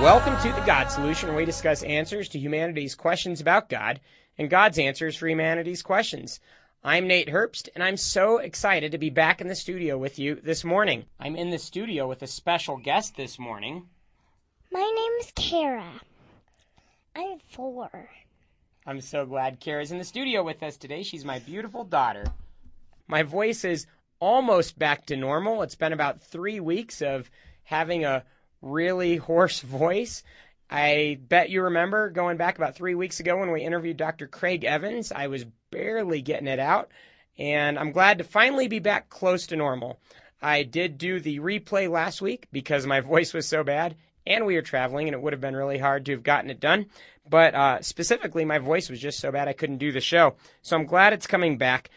Welcome to the God Solution, where we discuss answers to humanity's questions about God and God's answers for humanity's questions. I'm Nate Herbst, and I'm so excited to be back in the studio with you this morning. I'm in the studio with a special guest this morning. My name is Kara. I'm four. I'm so glad Kara's in the studio with us today. She's my beautiful daughter. My voice is almost back to normal. It's been about three weeks of having a really hoarse voice. I bet you remember going back about three weeks ago when we interviewed Dr. Craig Evans. I was barely getting it out, and I'm glad to finally be back close to normal. I did do the replay last week because my voice was so bad and we were traveling and it would have been really hard to have gotten it done. But uh, specifically, my voice was just so bad I couldn't do the show. So I'm glad it's coming back.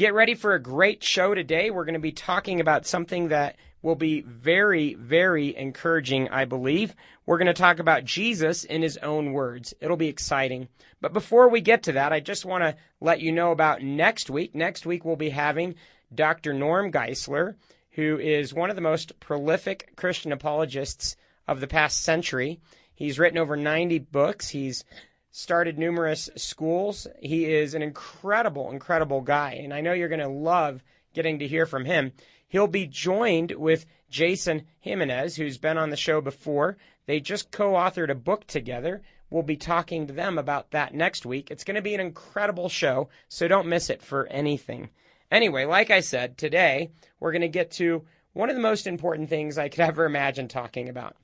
Get ready for a great show today. We're going to be talking about something that will be very, very encouraging, I believe. We're going to talk about Jesus in his own words. It'll be exciting. But before we get to that, I just want to let you know about next week. Next week, we'll be having Dr. Norm Geisler, who is one of the most prolific Christian apologists of the past century. He's written over 90 books. He's started numerous schools. He is an incredible, incredible guy. And I know you're going to love getting to hear from him. He'll be joined with Jason Jimenez, who's been on the show before. They just co authored a book together. We'll be talking to them about that next week. It's going to be an incredible show, so don't miss it for anything. Anyway, like I said, today we're going to get to one of the most important things I could ever imagine talking about.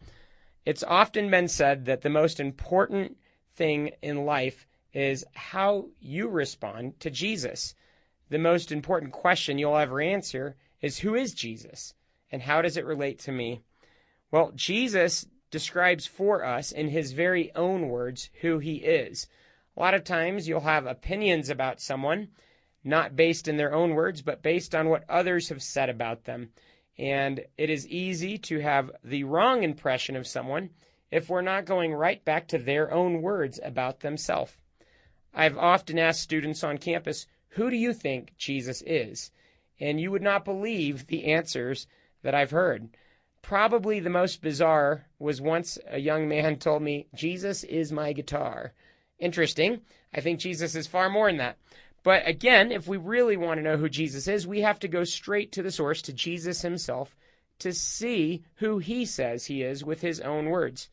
It's often been said that the most important thing in life is how you respond to Jesus. The most important question you'll ever answer is who is Jesus and how does it relate to me? Well, Jesus describes for us in his very own words who he is. A lot of times you'll have opinions about someone, not based in their own words, but based on what others have said about them. And it is easy to have the wrong impression of someone if we're not going right back to their own words about themselves. I've often asked students on campus, Who do you think Jesus is? and you would not believe the answers that I've heard. Probably the most bizarre was once a young man told me, Jesus is my guitar. Interesting. I think Jesus is far more than that. But again, if we really want to know who Jesus is, we have to go straight to the source, to Jesus himself, to see who he says he is with his own words.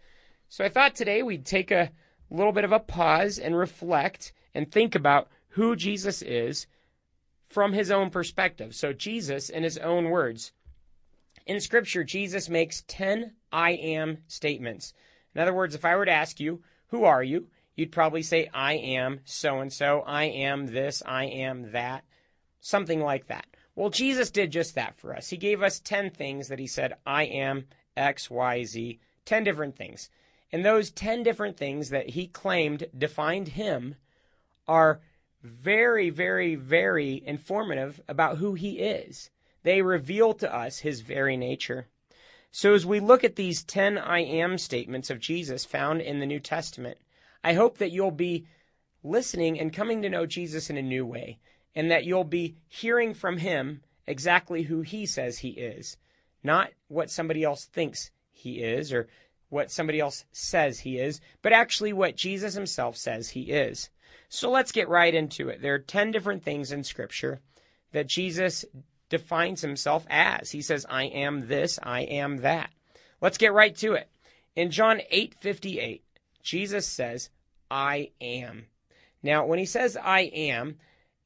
So I thought today we'd take a little bit of a pause and reflect and think about who Jesus is from his own perspective. So, Jesus, in his own words, in Scripture, Jesus makes 10 I am statements. In other words, if I were to ask you, Who are you? you'd probably say, I am so and so, I am this, I am that, something like that. Well, Jesus did just that for us. He gave us 10 things that he said, I am X, Y, Z, 10 different things. And those 10 different things that he claimed defined him are very, very, very informative about who he is. They reveal to us his very nature. So, as we look at these 10 I am statements of Jesus found in the New Testament, I hope that you'll be listening and coming to know Jesus in a new way, and that you'll be hearing from him exactly who he says he is, not what somebody else thinks he is or what somebody else says he is, but actually what Jesus himself says he is. So let's get right into it. There are 10 different things in Scripture that Jesus defines himself as. He says, I am this, I am that. Let's get right to it. In John 8 58, Jesus says, I am. Now, when he says I am,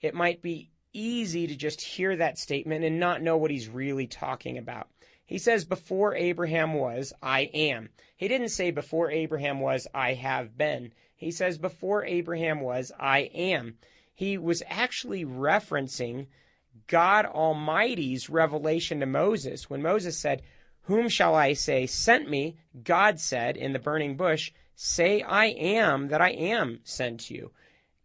it might be easy to just hear that statement and not know what he's really talking about. He says, Before Abraham was, I am. He didn't say, Before Abraham was, I have been. He says, Before Abraham was, I am. He was actually referencing God Almighty's revelation to Moses when Moses said, Whom shall I say sent me? God said in the burning bush, Say, I am that I am sent you.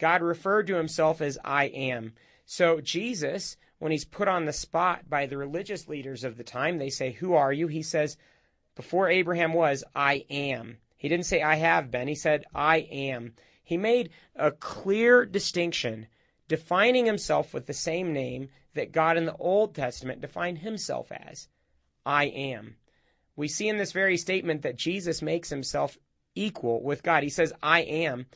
God referred to himself as I am. So Jesus, when he's put on the spot by the religious leaders of the time, they say, Who are you? He says, Before Abraham was, I am. He didn't say, I have been. He said, I am. He made a clear distinction, defining himself with the same name that God in the Old Testament defined himself as I am. We see in this very statement that Jesus makes himself equal with God. He says, I am,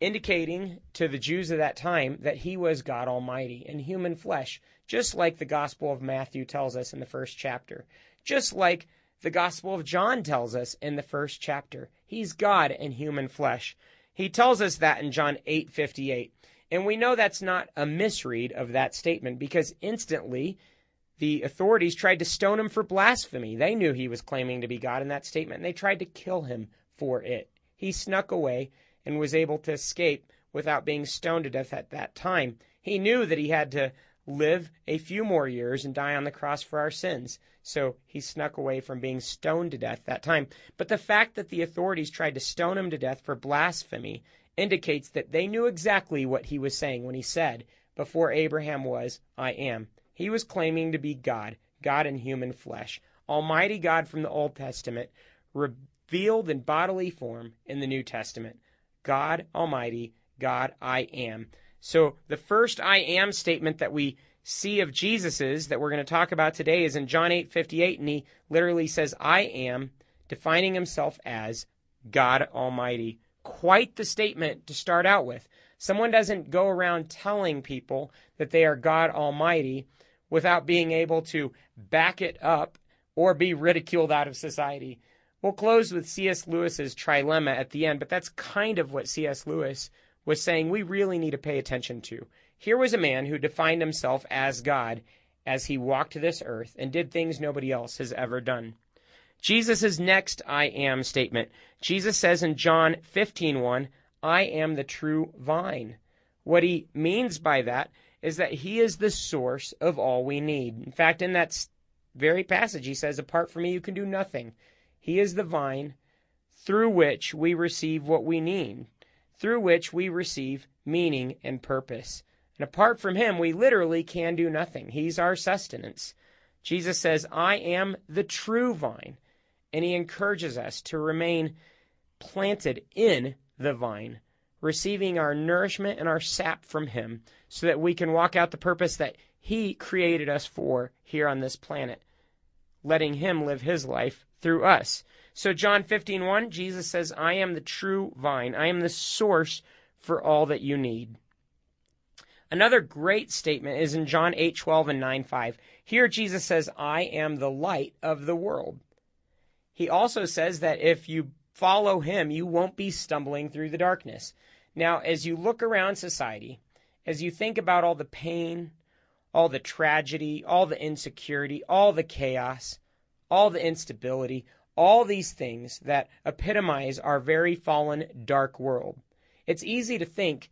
indicating to the Jews of that time that he was God Almighty in human flesh, just like the Gospel of Matthew tells us in the first chapter, just like the Gospel of John tells us in the first chapter. He's God in human flesh. He tells us that in John 8:58. And we know that's not a misread of that statement because instantly the authorities tried to stone him for blasphemy. They knew he was claiming to be God in that statement, and they tried to kill him for it. He snuck away and was able to escape without being stoned to death at that time. He knew that he had to live a few more years and die on the cross for our sins. So he snuck away from being stoned to death that time. But the fact that the authorities tried to stone him to death for blasphemy indicates that they knew exactly what he was saying when he said, Before Abraham was, I am. He was claiming to be God, God in human flesh, Almighty God from the Old Testament, revealed in bodily form in the New Testament. God Almighty, God I am. So the first I am statement that we see of Jesus's that we're going to talk about today is in John 8:58 and he literally says I am defining himself as God Almighty. Quite the statement to start out with. Someone doesn't go around telling people that they are God Almighty without being able to back it up or be ridiculed out of society. We'll close with C.S. Lewis's trilemma at the end, but that's kind of what C.S. Lewis was saying we really need to pay attention to. Here was a man who defined himself as God as he walked this earth and did things nobody else has ever done. Jesus' next I am statement. Jesus says in John 15:1, I am the true vine. What he means by that is that he is the source of all we need. In fact, in that very passage, he says, Apart from me, you can do nothing. He is the vine through which we receive what we need, through which we receive meaning and purpose. And apart from him, we literally can do nothing. He's our sustenance. Jesus says, I am the true vine. And he encourages us to remain planted in the vine, receiving our nourishment and our sap from him so that we can walk out the purpose that He created us for here on this planet, letting Him live His life through us. So John 15:1, Jesus says, "I am the true vine. I am the source for all that you need." Another great statement is in John 8:12 and 9:5. Here Jesus says, "I am the light of the world." He also says that if you follow him, you won't be stumbling through the darkness. Now, as you look around society, as you think about all the pain, all the tragedy, all the insecurity, all the chaos, all the instability, all these things that epitomize our very fallen, dark world, it's easy to think,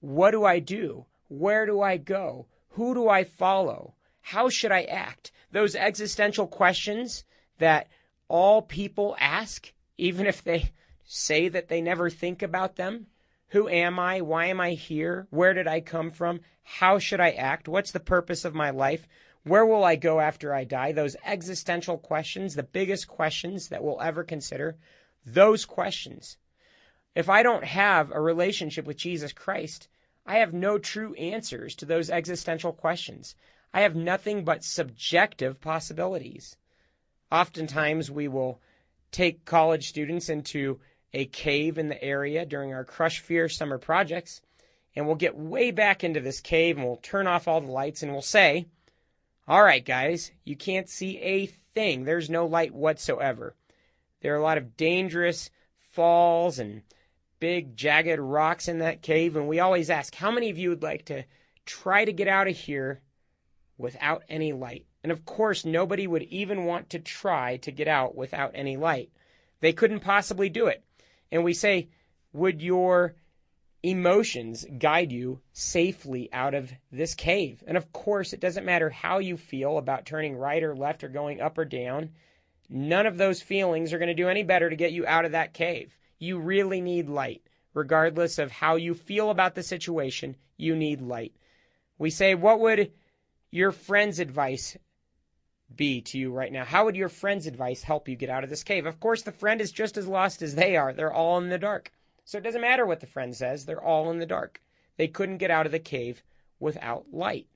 what do I do? Where do I go? Who do I follow? How should I act? Those existential questions that all people ask, even if they say that they never think about them. Who am I? Why am I here? Where did I come from? How should I act? What's the purpose of my life? Where will I go after I die? Those existential questions, the biggest questions that we'll ever consider, those questions. If I don't have a relationship with Jesus Christ, I have no true answers to those existential questions. I have nothing but subjective possibilities. Oftentimes, we will take college students into a cave in the area during our Crush Fear summer projects. And we'll get way back into this cave and we'll turn off all the lights and we'll say, All right, guys, you can't see a thing. There's no light whatsoever. There are a lot of dangerous falls and big jagged rocks in that cave. And we always ask, How many of you would like to try to get out of here without any light? And of course, nobody would even want to try to get out without any light. They couldn't possibly do it and we say, Would your emotions guide you safely out of this cave? And of course, it doesn't matter how you feel about turning right or left or going up or down. None of those feelings are going to do any better to get you out of that cave. You really need light. Regardless of how you feel about the situation, you need light. We say, What would your friend's advice be to you right now? How would your friend's advice help you get out of this cave? Of course, the friend is just as lost as they are. They're all in the dark. So it doesn't matter what the friend says, they're all in the dark. They couldn't get out of the cave without light.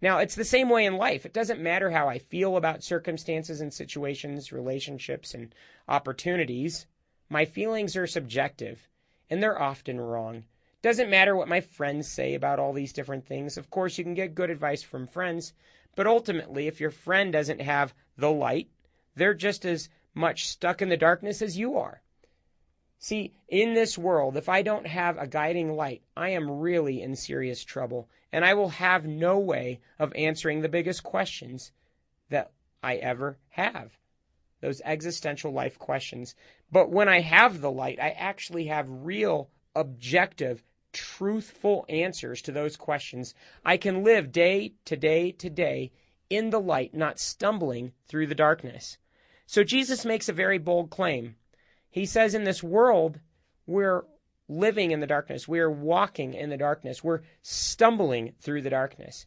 Now, it's the same way in life. It doesn't matter how I feel about circumstances and situations, relationships, and opportunities. My feelings are subjective, and they're often wrong. Doesn't matter what my friends say about all these different things. Of course, you can get good advice from friends, but ultimately, if your friend doesn't have the light, they're just as much stuck in the darkness as you are. See, in this world, if I don't have a guiding light, I am really in serious trouble, and I will have no way of answering the biggest questions that I ever have. Those existential life questions. But when I have the light, I actually have real, objective, truthful answers to those questions. I can live day to day to day in the light, not stumbling through the darkness. So Jesus makes a very bold claim. He says, In this world, we're living in the darkness, we're walking in the darkness, we're stumbling through the darkness.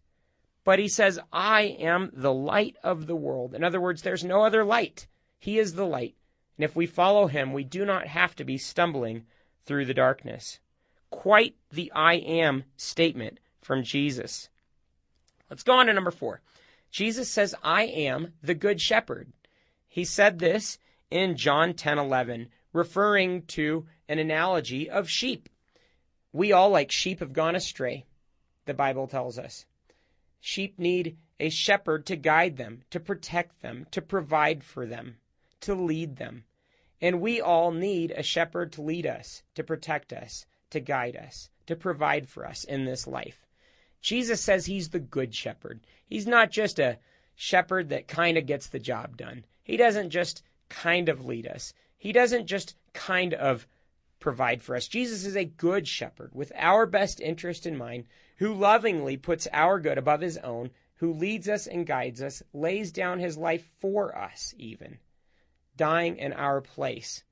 But he says, I am the light of the world. In other words, there's no other light. He is the light. And if we follow him, we do not have to be stumbling through the darkness quite the I am statement from Jesus. Let's go on to number four. Jesus says, I am the good shepherd. He said this in John 10 11, referring to an analogy of sheep. We all, like sheep, have gone astray, the Bible tells us. Sheep need a shepherd to guide them, to protect them, to provide for them, to lead them. And we all need a shepherd to lead us, to protect us, to guide us, to provide for us in this life. Jesus says he's the good shepherd. He's not just a shepherd that kind of gets the job done. He doesn't just kind of lead us. He doesn't just kind of provide for us. Jesus is a good shepherd with our best interest in mind, who lovingly puts our good above his own, who leads us and guides us, lays down his life for us, even, dying in our place.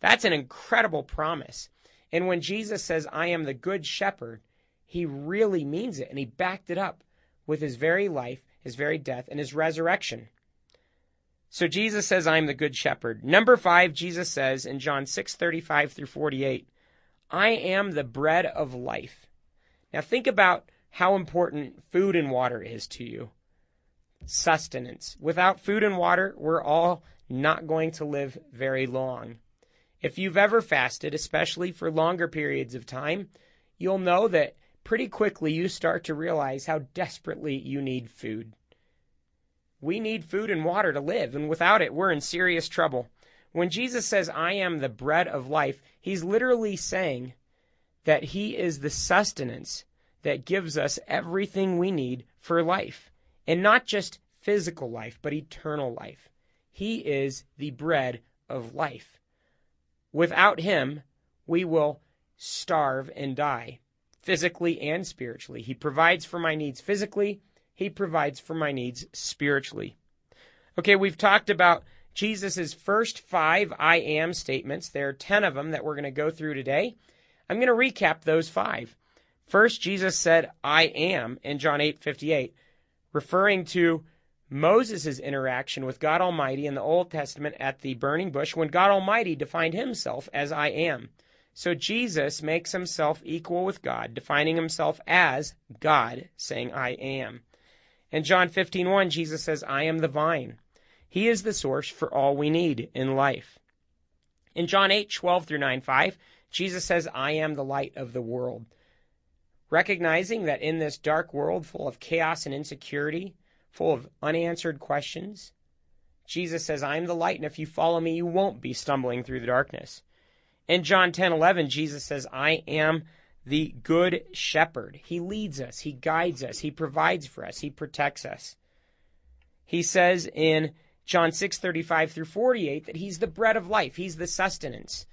That's an incredible promise. And when Jesus says, I am the good shepherd, he really means it. And he backed it up with his very life, his very death, and his resurrection. So Jesus says, I am the good shepherd. Number five, Jesus says in John 6 35 through 48, I am the bread of life. Now think about how important food and water is to you. Sustenance. Without food and water, we're all not going to live very long. If you've ever fasted, especially for longer periods of time, you'll know that pretty quickly you start to realize how desperately you need food. We need food and water to live, and without it, we're in serious trouble. When Jesus says, I am the bread of life, he's literally saying that he is the sustenance that gives us everything we need for life. And not just physical life, but eternal life. He is the bread of life. Without him, we will starve and die, physically and spiritually. He provides for my needs physically, he provides for my needs spiritually. Okay, we've talked about Jesus' first five I am statements. There are 10 of them that we're going to go through today. I'm going to recap those five. First, Jesus said, I am in John 8 58, referring to Moses' interaction with God Almighty in the Old Testament at the burning bush when God Almighty defined himself as I am. So Jesus makes himself equal with God, defining himself as God, saying I am. In John 15:1, Jesus says, I am the vine. He is the source for all we need in life. In John 8:12 through 9:5, Jesus says, I am the light of the world. Recognizing that in this dark world full of chaos and insecurity, full of unanswered questions. Jesus says, I am the light, and if you follow me, you won't be stumbling through the darkness. In John 10 11, Jesus says, I am the good shepherd. He leads us, he guides us, he provides for us, he protects us. He says in John 6 35 through 48 that he's the bread of life, he's the sustenance.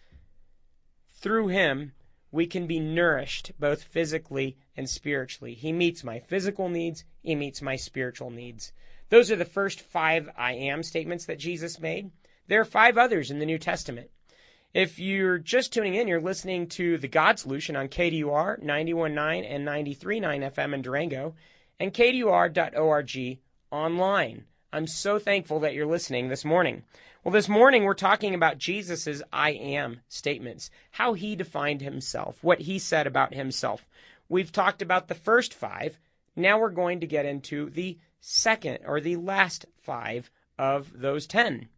Through him, we can be nourished both physically and spiritually. He meets my physical needs, He meets my spiritual needs. Those are the first five I am statements that Jesus made. There are five others in the New Testament. If you're just tuning in, you're listening to The God Solution on KDUR 91.9 and 93.9 FM in Durango and KDUR.org online. I'm so thankful that you're listening this morning. Well, this morning we're talking about Jesus' I am statements, how he defined himself, what he said about himself. We've talked about the first five. Now we're going to get into the second or the last five of those 10.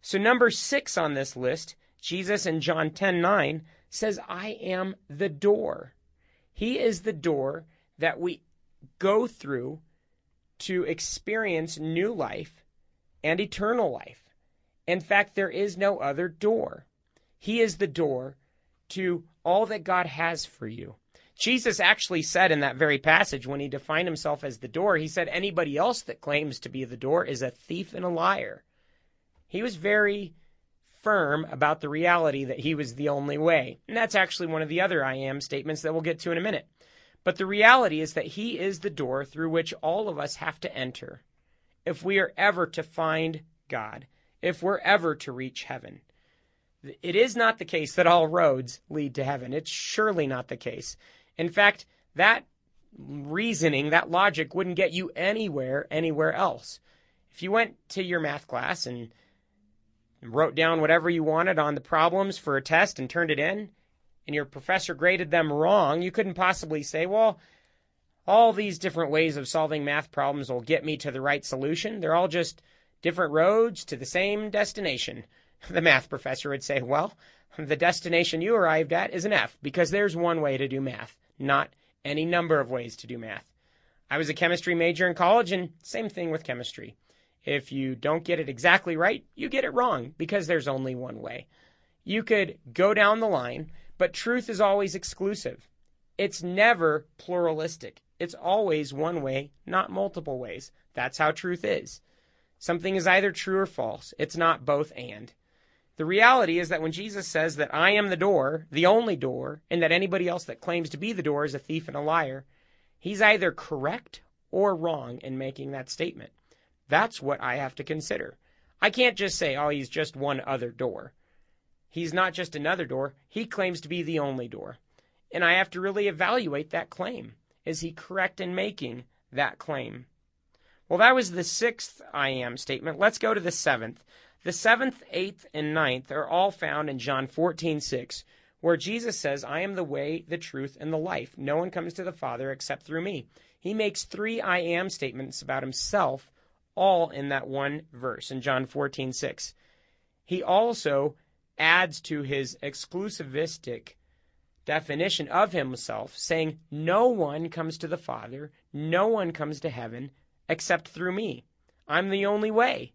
So number 6 on this list, Jesus in John 10:9 says, "I am the door." He is the door that we go through to experience new life and eternal life. In fact, there is no other door. He is the door to all that God has for you. Jesus actually said in that very passage when he defined himself as the door, he said, anybody else that claims to be the door is a thief and a liar. He was very firm about the reality that he was the only way. And that's actually one of the other I am statements that we'll get to in a minute. But the reality is that he is the door through which all of us have to enter if we are ever to find God, if we're ever to reach heaven. It is not the case that all roads lead to heaven. It's surely not the case. In fact, that reasoning, that logic wouldn't get you anywhere, anywhere else. If you went to your math class and wrote down whatever you wanted on the problems for a test and turned it in, and your professor graded them wrong, you couldn't possibly say, well, all these different ways of solving math problems will get me to the right solution. They're all just different roads to the same destination. The math professor would say, well, the destination you arrived at is an F because there's one way to do math not any number of ways to do math. I was a chemistry major in college, and same thing with chemistry. If you don't get it exactly right, you get it wrong because there's only one way. You could go down the line, but truth is always exclusive. It's never pluralistic. It's always one way, not multiple ways. That's how truth is. Something is either true or false. It's not both and. The reality is that when Jesus says that I am the door, the only door, and that anybody else that claims to be the door is a thief and a liar, he's either correct or wrong in making that statement. That's what I have to consider. I can't just say, oh, he's just one other door. He's not just another door, he claims to be the only door. And I have to really evaluate that claim. Is he correct in making that claim? Well, that was the sixth I am statement. Let's go to the seventh. The seventh, eighth, and ninth are all found in John 14, 6, where Jesus says, I am the way, the truth, and the life. No one comes to the Father except through me. He makes three I am statements about himself, all in that one verse in John 14, 6. He also adds to his exclusivistic definition of himself, saying, No one comes to the Father, no one comes to heaven except through me. I'm the only way.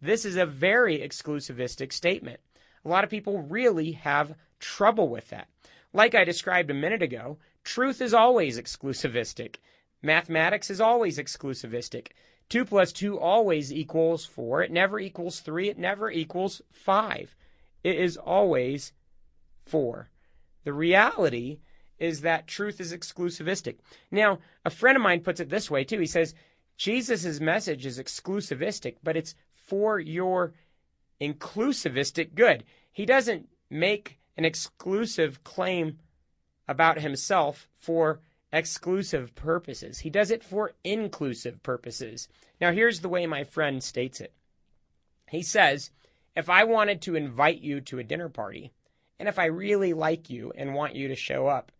This is a very exclusivistic statement. A lot of people really have trouble with that. Like I described a minute ago, truth is always exclusivistic. Mathematics is always exclusivistic. 2 plus 2 always equals 4. It never equals 3. It never equals 5. It is always for. The reality is that truth is exclusivistic. Now, a friend of mine puts it this way too. He says, Jesus' message is exclusivistic, but it's for your inclusivistic good. He doesn't make an exclusive claim about himself for exclusive purposes. He does it for inclusive purposes. Now, here's the way my friend states it. He says, if I wanted to invite you to a dinner party, and if I really like you and want you to show up,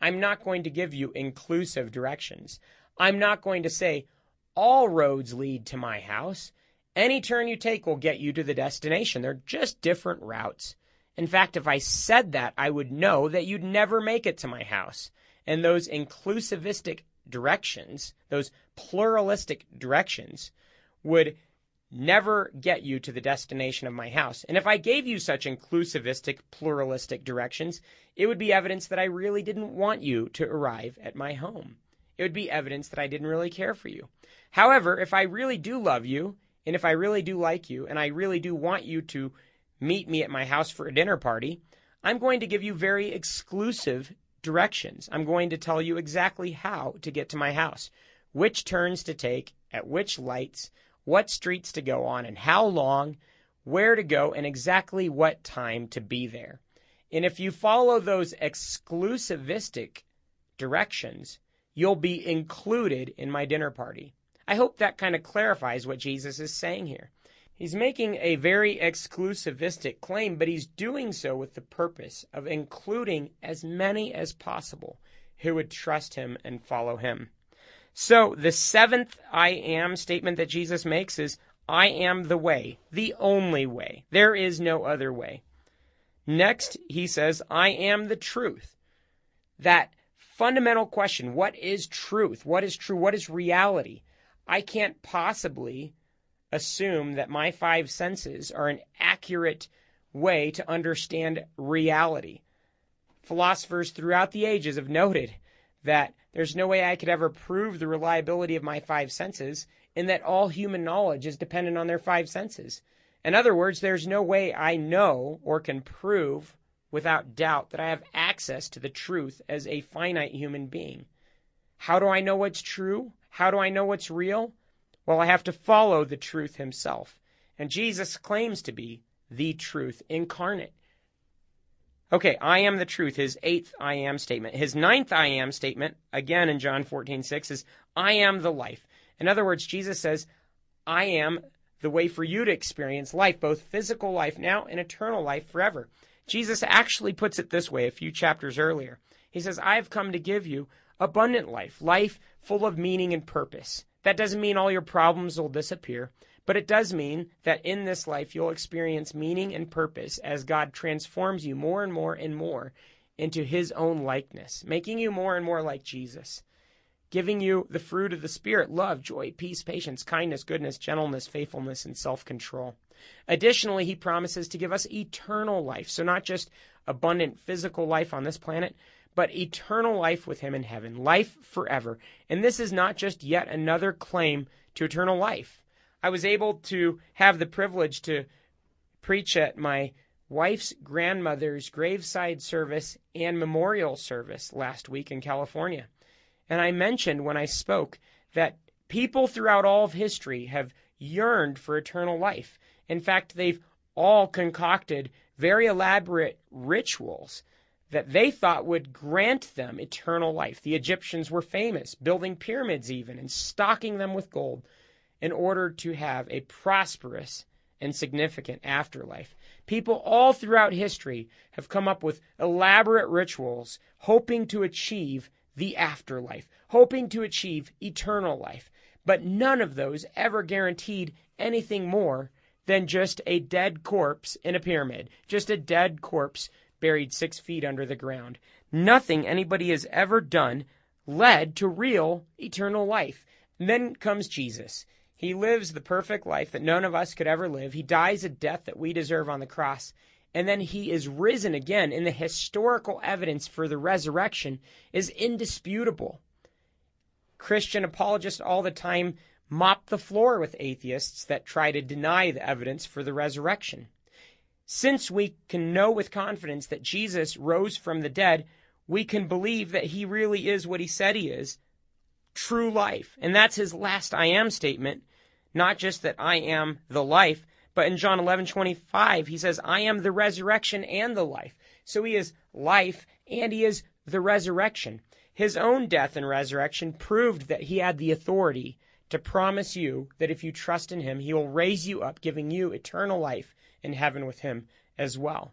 I'm not going to give you inclusive directions. I'm not going to say, all roads lead to my house. Any turn you take will get you to the destination. They're just different routes. In fact, if I said that, I would know that you'd never make it to my house. And those inclusivistic directions, those pluralistic directions, would never get you to the destination of my house. And if I gave you such inclusivistic, pluralistic directions, it would be evidence that I really didn't want you to arrive at my home. It would be evidence that I didn't really care for you. However, if I really do love you and if I really do like you and I really do want you to meet me at my house for a dinner party, I'm going to give you very exclusive directions. I'm going to tell you exactly how to get to my house, which turns to take, at which lights, what streets to go on, and how long, where to go, and exactly what time to be there. And if you follow those exclusivistic directions, you'll be included in my dinner party. I hope that kind of clarifies what Jesus is saying here. He's making a very exclusivistic claim, but he's doing so with the purpose of including as many as possible who would trust him and follow him. So the seventh I am statement that Jesus makes is, I am the way, the only way. There is no other way. Next, he says, I am the truth. That fundamental question, what is truth? What is true? What is reality? I can't possibly assume that my five senses are an accurate way to understand reality. Philosophers throughout the ages have noted that there's no way I could ever prove the reliability of my five senses, and that all human knowledge is dependent on their five senses. In other words, there's no way I know or can prove without doubt that I have access to the truth as a finite human being. How do I know what's true? How do I know what's real? Well, I have to follow the truth himself. And Jesus claims to be the truth incarnate. Okay, I am the truth, his eighth I am statement. His ninth I am statement, again in John 14, 6, is I am the life. In other words, Jesus says, I am the way for you to experience life, both physical life now and eternal life forever. Jesus actually puts it this way a few chapters earlier. He says, I have come to give you abundant life, life full of meaning and purpose. That doesn't mean all your problems will disappear, but it does mean that in this life you'll experience meaning and purpose as God transforms you more and more and more into His own likeness, making you more and more like Jesus, giving you the fruit of the Spirit love, joy, peace, patience, kindness, goodness, gentleness, faithfulness, and self control. Additionally, He promises to give us eternal life, so not just abundant physical life on this planet, but eternal life with him in heaven, life forever. And this is not just yet another claim to eternal life. I was able to have the privilege to preach at my wife's grandmother's graveside service and memorial service last week in California. And I mentioned when I spoke that people throughout all of history have yearned for eternal life. In fact, they've all concocted very elaborate rituals that they thought would grant them eternal life. The Egyptians were famous, building pyramids even, and stocking them with gold in order to have a prosperous and significant afterlife. People all throughout history have come up with elaborate rituals hoping to achieve the afterlife, hoping to achieve eternal life. But none of those ever guaranteed anything more than just a dead corpse in a pyramid, just a dead corpse buried six feet under the ground. Nothing anybody has ever done led to real eternal life. And then comes Jesus. He lives the perfect life that none of us could ever live. He dies a death that we deserve on the cross. And then he is risen again. And the historical evidence for the resurrection is indisputable. Christian apologists all the time mop the floor with atheists that try to deny the evidence for the resurrection. Since we can know with confidence that Jesus rose from the dead, we can believe that he really is what he said he is true life. And that's his last I am statement. Not just that I am the life, but in John 11 25, he says, I am the resurrection and the life. So he is life and he is the resurrection. His own death and resurrection proved that he had the authority to promise you that if you trust in him, he will raise you up, giving you eternal life in heaven with him as well.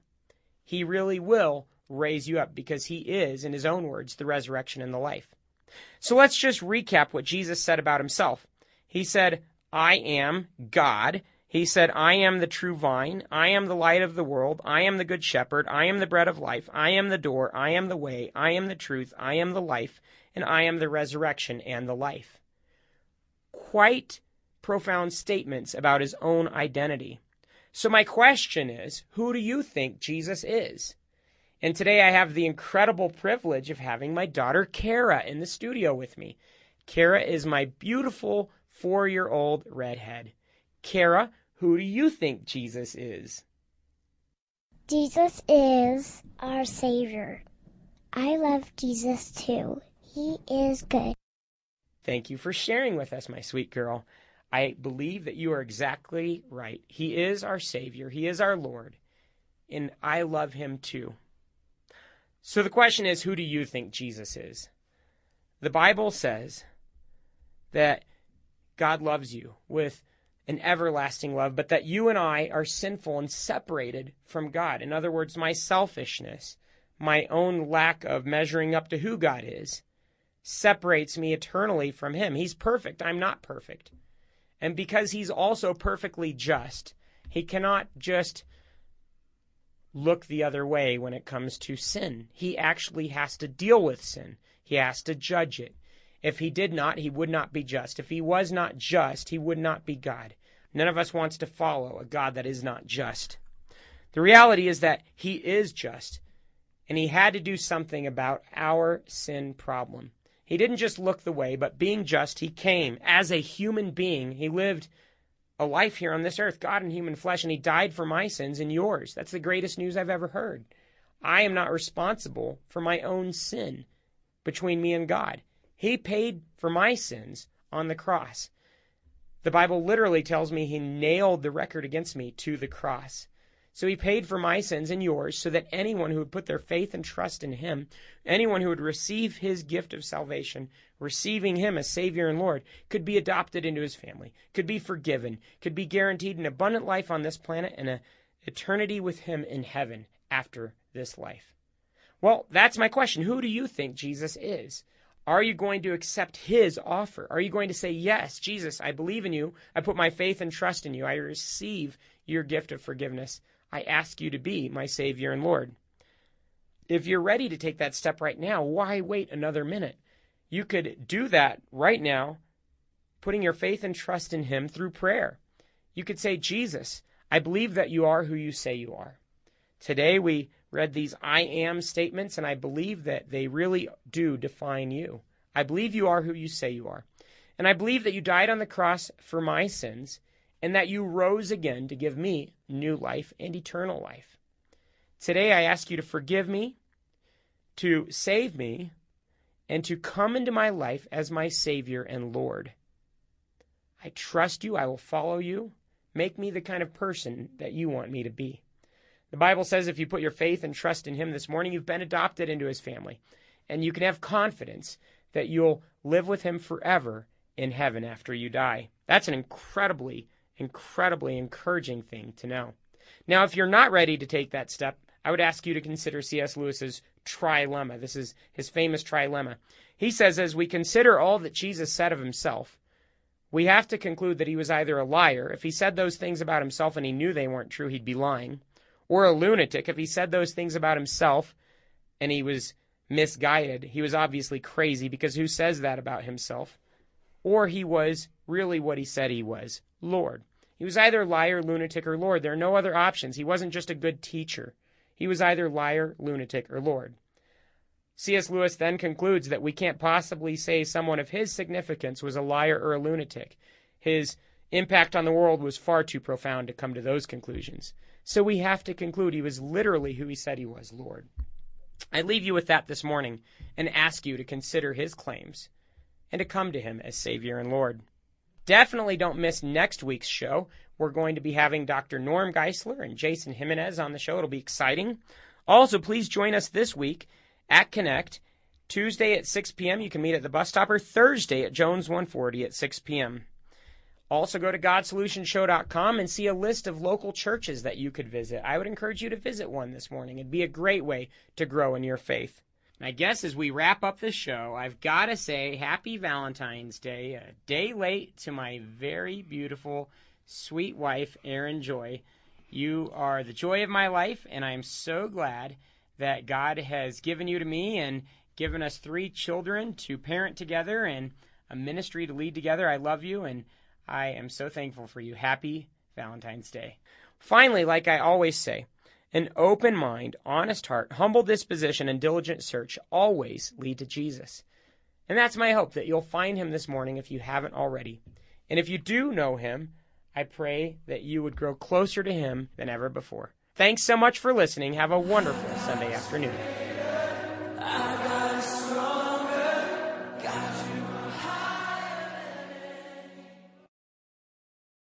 He really will raise you up because he is, in his own words, the resurrection and the life. So let's just recap what Jesus said about himself. He said, I am God. He said, I am the true vine. I am the light of the world. I am the good shepherd. I am the bread of life. I am the door. I am the way. I am the truth. I am the life. And I am the resurrection and the life. Quite profound statements about his own identity. So my question is, who do you think Jesus is? And today I have the incredible privilege of having my daughter Kara in the studio with me. Kara is my beautiful four year old redhead. Kara, who do you think Jesus is? Jesus is our Savior. I love Jesus too. He is good. Thank you for sharing with us, my sweet girl. I believe that you are exactly right. He is our Savior, He is our Lord, and I love Him too. So the question is who do you think Jesus is? The Bible says that God loves you with an everlasting love, but that you and I are sinful and separated from God. In other words, my selfishness, my own lack of measuring up to who God is, separates me eternally from him. He's perfect. I'm not perfect. And because he's also perfectly just, he cannot just look the other way when it comes to sin. He actually has to deal with sin. He has to judge it. If he did not, he would not be just. If he was not just, he would not be God. None of us wants to follow a God that is not just. The reality is that he is just, and he had to do something about our sin problem. He didn't just look the way, but being just, he came as a human being. He lived a life here on this earth, God in human flesh, and he died for my sins and yours. That's the greatest news I've ever heard. I am not responsible for my own sin between me and God. He paid for my sins on the cross. The Bible literally tells me he nailed the record against me to the cross. So he paid for my sins and yours so that anyone who would put their faith and trust in him, anyone who would receive his gift of salvation, receiving him as Savior and Lord, could be adopted into his family, could be forgiven, could be guaranteed an abundant life on this planet and an eternity with him in heaven after this life. Well, that's my question. Who do you think Jesus is? Are you going to accept his offer? Are you going to say, Yes, Jesus, I believe in you. I put my faith and trust in you. I receive your gift of forgiveness. I ask you to be my Savior and Lord. If you're ready to take that step right now, why wait another minute? You could do that right now, putting your faith and trust in Him through prayer. You could say, Jesus, I believe that you are who you say you are. Today we read these I am statements, and I believe that they really do define you. I believe you are who you say you are. And I believe that you died on the cross for my sins and that you rose again to give me new life and eternal life. Today I ask you to forgive me, to save me, and to come into my life as my Savior and Lord. I trust you. I will follow you. Make me the kind of person that you want me to be. The Bible says if you put your faith and trust in Him this morning, you've been adopted into His family. And you can have confidence that you'll live with Him forever in heaven after you die. That's an incredibly incredibly encouraging thing to know. Now, if you're not ready to take that step, I would ask you to consider C.S. Lewis's trilemma. This is his famous trilemma. He says, as we consider all that Jesus said of himself, we have to conclude that he was either a liar. If he said those things about himself and he knew they weren't true, he'd be lying. Or a lunatic. If he said those things about himself and he was misguided, he was obviously crazy because who says that about himself? Or he was really what he said he was Lord. He was either liar, lunatic, or Lord. There are no other options. He wasn't just a good teacher. He was either liar, lunatic, or Lord. C.S. Lewis then concludes that we can't possibly say someone of his significance was a liar or a lunatic. His impact on the world was far too profound to come to those conclusions. So we have to conclude he was literally who he said he was, Lord. I leave you with that this morning and ask you to consider his claims and to come to him as Savior and Lord. Definitely don't miss next week's show. We're going to be having Dr. Norm Geisler and Jason Jimenez on the show. It'll be exciting. Also, please join us this week at Connect. Tuesday at 6 p.m. You can meet at the bus stop or Thursday at Jones 140 at 6 p.m. Also, go to GodSolutionShow.com and see a list of local churches that you could visit. I would encourage you to visit one this morning. It'd be a great way to grow in your faith. And I guess as we wrap up the show, I've got to say happy Valentine's Day, a day late to my very beautiful, sweet wife, Erin Joy. You are the joy of my life, and I'm so glad that God has given you to me and given us three children to parent together and a ministry to lead together. I love you, and I am so thankful for you. Happy Valentine's Day. Finally, like I always say, an open mind, honest heart, humble disposition, and diligent search always lead to Jesus. And that's my hope that you'll find him this morning if you haven't already. And if you do know him, I pray that you would grow closer to him than ever before. Thanks so much for listening. Have a wonderful Sunday afternoon.